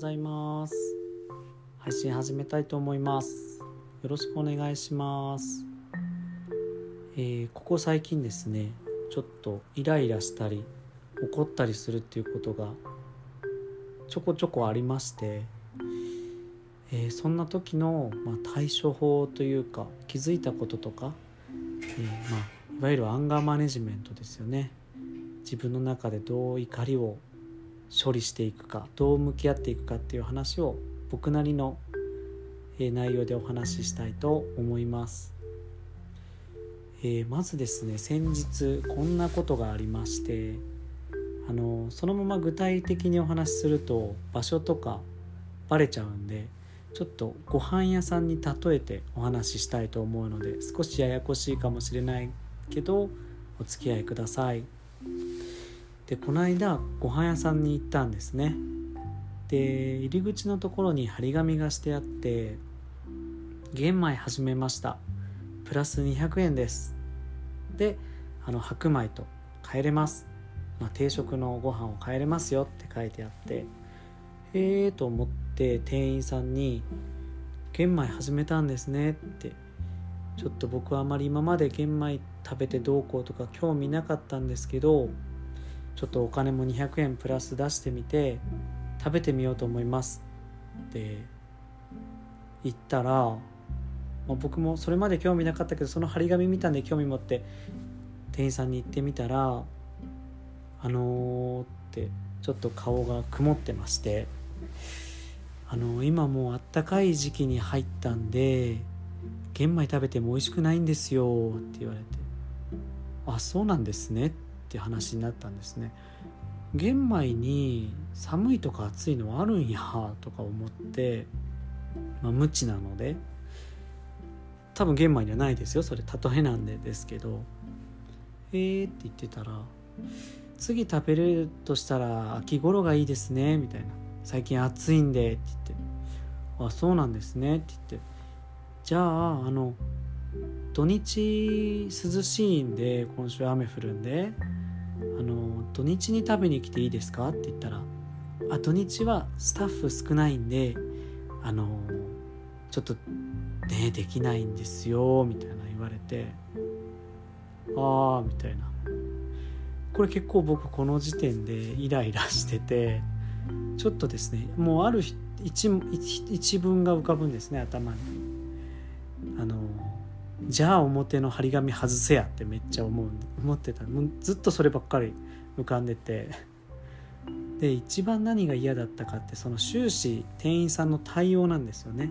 ざいます。配信始めたいと思います。よろしくお願いします。えー、ここ最近ですねちょっとイライラしたり怒ったりするっていうことがちょこちょこありまして、えー、そんな時の、まあ、対処法というか気づいたこととか、えー、まあ、いわゆるアンガーマネジメントですよね。自分の中でどう怒りを処理していくかどう向き合っていくかっていう話を僕なりの内容でお話ししたいと思います。えー、まずですね先日こんなことがありましてあのそのまま具体的にお話しすると場所とかバレちゃうんでちょっとご飯屋さんに例えてお話ししたいと思うので少しややこしいかもしれないけどお付き合いください。でこの間ご飯屋さんに行ったんですね。で入り口のところに張り紙がしてあって「玄米始めました。プラス200円です」であの白米と帰れます、まあ、定食のご飯を帰れますよって書いてあってええ、と思って店員さんに「玄米始めたんですね」ってちょっと僕はあまり今まで玄米食べてどうこうとか興味なかったんですけどちょっとお金も200円プラス出してみて食べてみようと思います。って言ったら、まあ、僕もそれまで興味なかったけどその張り紙見たんで興味持って店員さんに行ってみたら「あのー」ってちょっと顔が曇ってまして「あのー、今もうあったかい時期に入ったんで玄米食べても美味しくないんですよ」って言われて「あそうなんですね」ってって話になったんですね。玄米に寒いとか暑いのはあるんやとか思って、まあ、無知なので多分玄米にはないですよ。それ例えなんでですけどえーって言ってたら次食べれるとしたら秋頃がいいですねみたいな。最近暑いんでって言って。あそうなんですねって言って。じゃああの土日涼しいんで今週雨降るんであの土日に食べに来ていいですか?」って言ったら「あ土日はスタッフ少ないんであのちょっとねできないんですよ」みたいな言われて「ああ」みたいなこれ結構僕この時点でイライラしててちょっとですねもうある一一文が浮かぶんですね頭に。じゃあ表の張り紙外せやってめっちゃ思う思ってた。もうずっとそればっかり浮かんでて。で一番何が嫌だったかってその終始店員さんの対応なんですよね。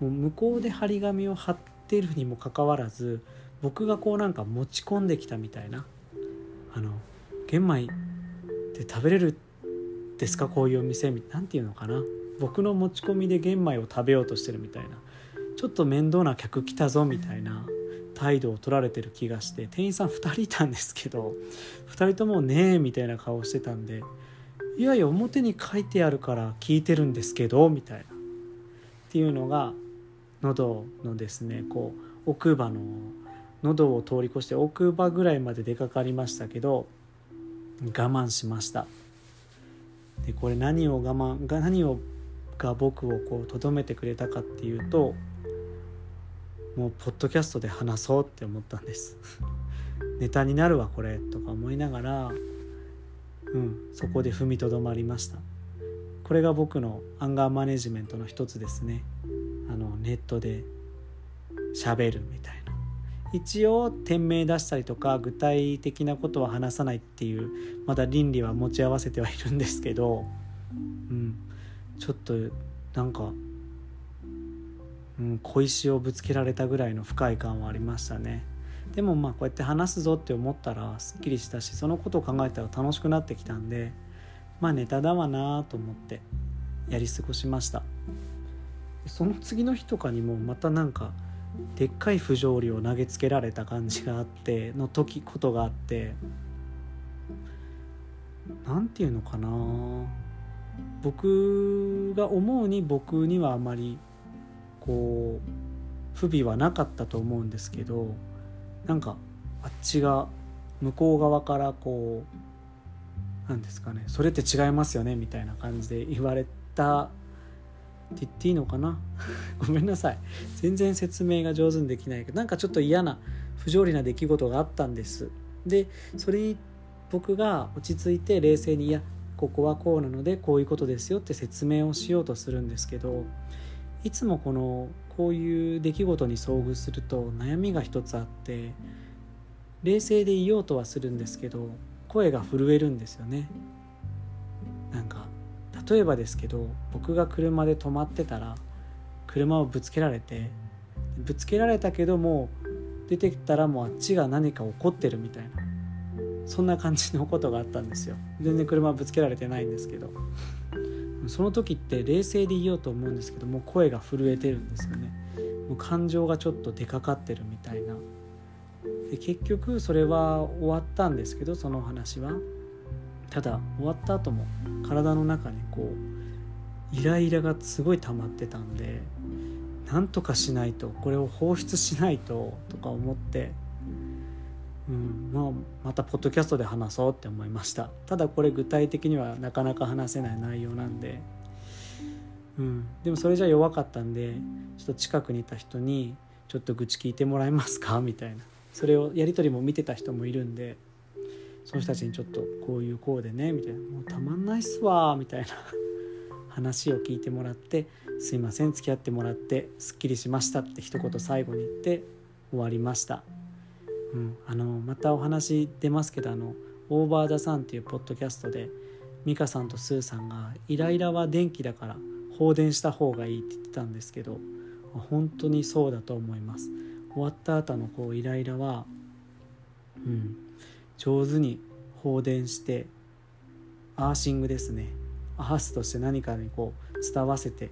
もう向こうで張り紙を貼ってるにもかかわらず僕がこうなんか持ち込んできたみたいな。あの玄米って食べれるですか？こういうお店なんていうのかな？僕の持ち込みで玄米を食べようとしてるみたいな。ちょっと面倒な客来たぞみたいな態度を取られてる気がして店員さん2人いたんですけど2人とも「ねえ」みたいな顔してたんで「いやいや表に書いてあるから聞いてるんですけど」みたいな。っていうのが喉のですねこう奥歯の喉を通り越して奥歯ぐらいまで出かかりましたけど我慢しました。でこれ何を我慢が何をが僕をこうとどめてくれたかっていうともうポッドキャストで話そうって思ったんです。ネタになるわこれとか思いながらうんそこで踏みとどまりました。これが僕のアンガーマネジメントの一つですね。あのネットで喋るみたいな。一応店名出したりとか具体的なことは話さないっていうまだ倫理は持ち合わせてはいるんですけどうんちょっとなんかうん、小石をぶつけられたぐらいの不快感はありましたね。でもまあこうやって話すぞって思ったらすっきりしたしそのことを考えたら楽しくなってきたんでまあネタだわなと思ってやり過ごしました。その次の日とかにもまたなんかでっかい不条理を投げつけられた感じがあっての時ことがあって何て言うのかな。僕が思うに僕にはあまりこう不備はなかったと思うんですけどなんかあっちが向こう側からこうなんですかねそれって違いますよねみたいな感じで言われたって言っていいのかな？ごめんなさい。全然説明が上手にできないけどなんかちょっと嫌な不条理な出来事があったんです。でそれに僕が落ち着いて冷静にいやここはこうなのでこういうことですよって説明をしようとするんですけどいつもこのこういう出来事に遭遇すると悩みが一つあって冷静でいようとはするんですけど声が震えるんですよね。なんか例えばですけど僕が車で止まってたら車をぶつけられてぶつけられたけども出てきたらもうあっちが何か起こってるみたいなそんな感じのことがあったんですよ。全然車ぶつけられてないんですけど。その時って冷静でいようと思うんですけども声が震えてるんですよね。もう感情がちょっと出かかってるみたいな。で結局それは終わったんですけどその話は。ただ終わった後も体の中にこうイライラがすごい溜まってたんでなんとかしないとこれを放出しないととか思ってうん。まあ、またポッドキャストで話そうって思いました。ただこれ具体的にはなかなか話せない内容なんで、うん、でもそれじゃ弱かったんでちょっと近くにいた人に「ちょっと愚痴聞いてもらえますか?」みたいな。それをやり取りも見てた人もいるんでその人たちにちょっとこういうこうでねみたいな「もうたまんないっすわ」みたいな。話を聞いてもらって「すいません付き合ってもらってすっきりしました」って一言最後に言って終わりました。うん、あのまたお話出ますけどあの「オーバー・ザ・サン」っていうポッドキャストで美香さんとスーさんが「イライラは電気だから放電した方がいい」って言ってたんですけど本当にそうだと思います。終わった後のこうイライラはうん上手に放電してアーシングですね。アースとして何かにこう伝わせて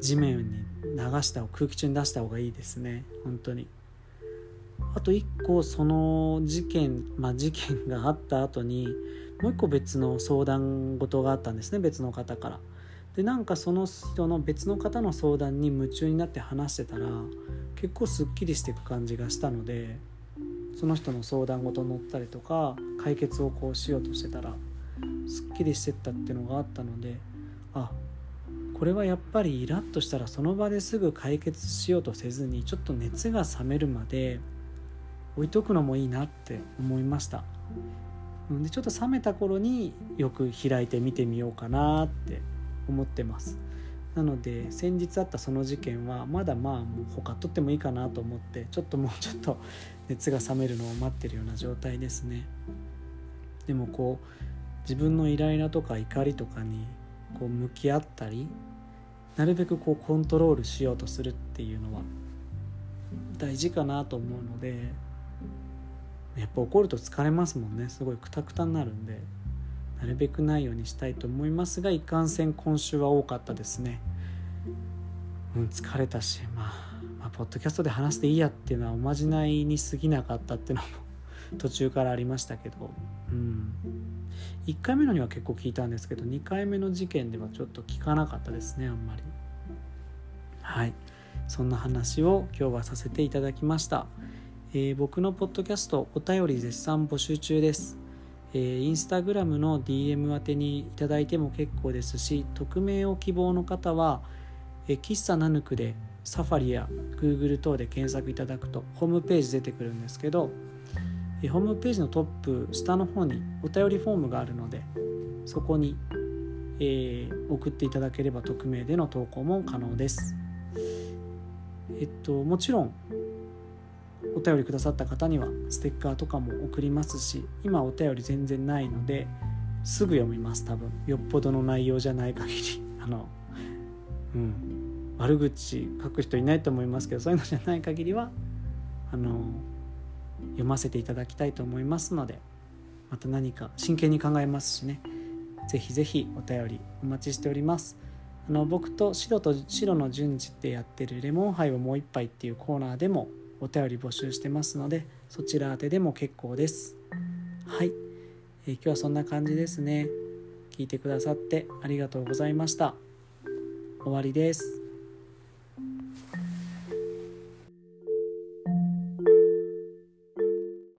地面に流した空気中に出した方がいいですね。本当に。あと1個その事件まあ事件があった後にもう1個別の相談事があったんですね別の方から。でなんかその人の別の方の相談に夢中になって話してたら結構すっきりしていく感じがしたのでその人の相談事乗ったりとか解決をこうしようとしてたらすっきりしてったっていうのがあったのであこれはやっぱりイラッとしたらその場ですぐ解決しようとせずにちょっと熱が冷めるまで置いとくのもいいなって思いました。でちょっと冷めた頃によく開いて見てみようかなって思ってます。なので先日あったその事件はまだまあもう他取ってもいいかなと思ってちょっともうちょっと熱が冷めるのを待ってるような状態ですね。でもこう自分のイライラとか怒りとかにこう向き合ったりなるべくこうコントロールしようとするっていうのは大事かなと思うのでやっぱ怒ると疲れますもんね。すごいクタクタになるんで。なるべくないようにしたいと思いますがいかんせん今週は多かったですね。うん疲れたし、まあ、まあポッドキャストで話していいやっていうのはおまじないに過ぎなかったっていうのも 途中からありましたけど。うん。1回目のには結構聞いたんですけど2回目の事件ではちょっと聞かなかったですねあんまり。はい。そんな話を今日はさせていただきました。えー、僕のポッドキャストお便り絶賛募集中です。えー、インスタグラムの DM 宛てにいただいても結構ですし、匿名を希望の方は、えー、喫茶ナヌクでサファリや Google 等で検索いただくとホームページ出てくるんですけど、えー、ホームページのトップ下の方にお便りフォームがあるので、そこに、えー、送っていただければ匿名での投稿も可能です。えっと、もちろんお便りくださった方にはステッカーとかも送りますし今お便り全然ないのですぐ読みます多分。よっぽどの内容じゃない限り。あのうん。悪口書く人いないと思いますけどそういうのじゃない限りはあの読ませていただきたいと思いますのでまた何か真剣に考えますしね。是非是非お便りお待ちしております。あの僕と白と白の順次ってやってるレモンハイをもう一杯っていうコーナーでもお便り募集してますのでそちら宛てでも結構です。はい、えー、今日はそんな感じですね。聞いてくださってありがとうございました。終わりです。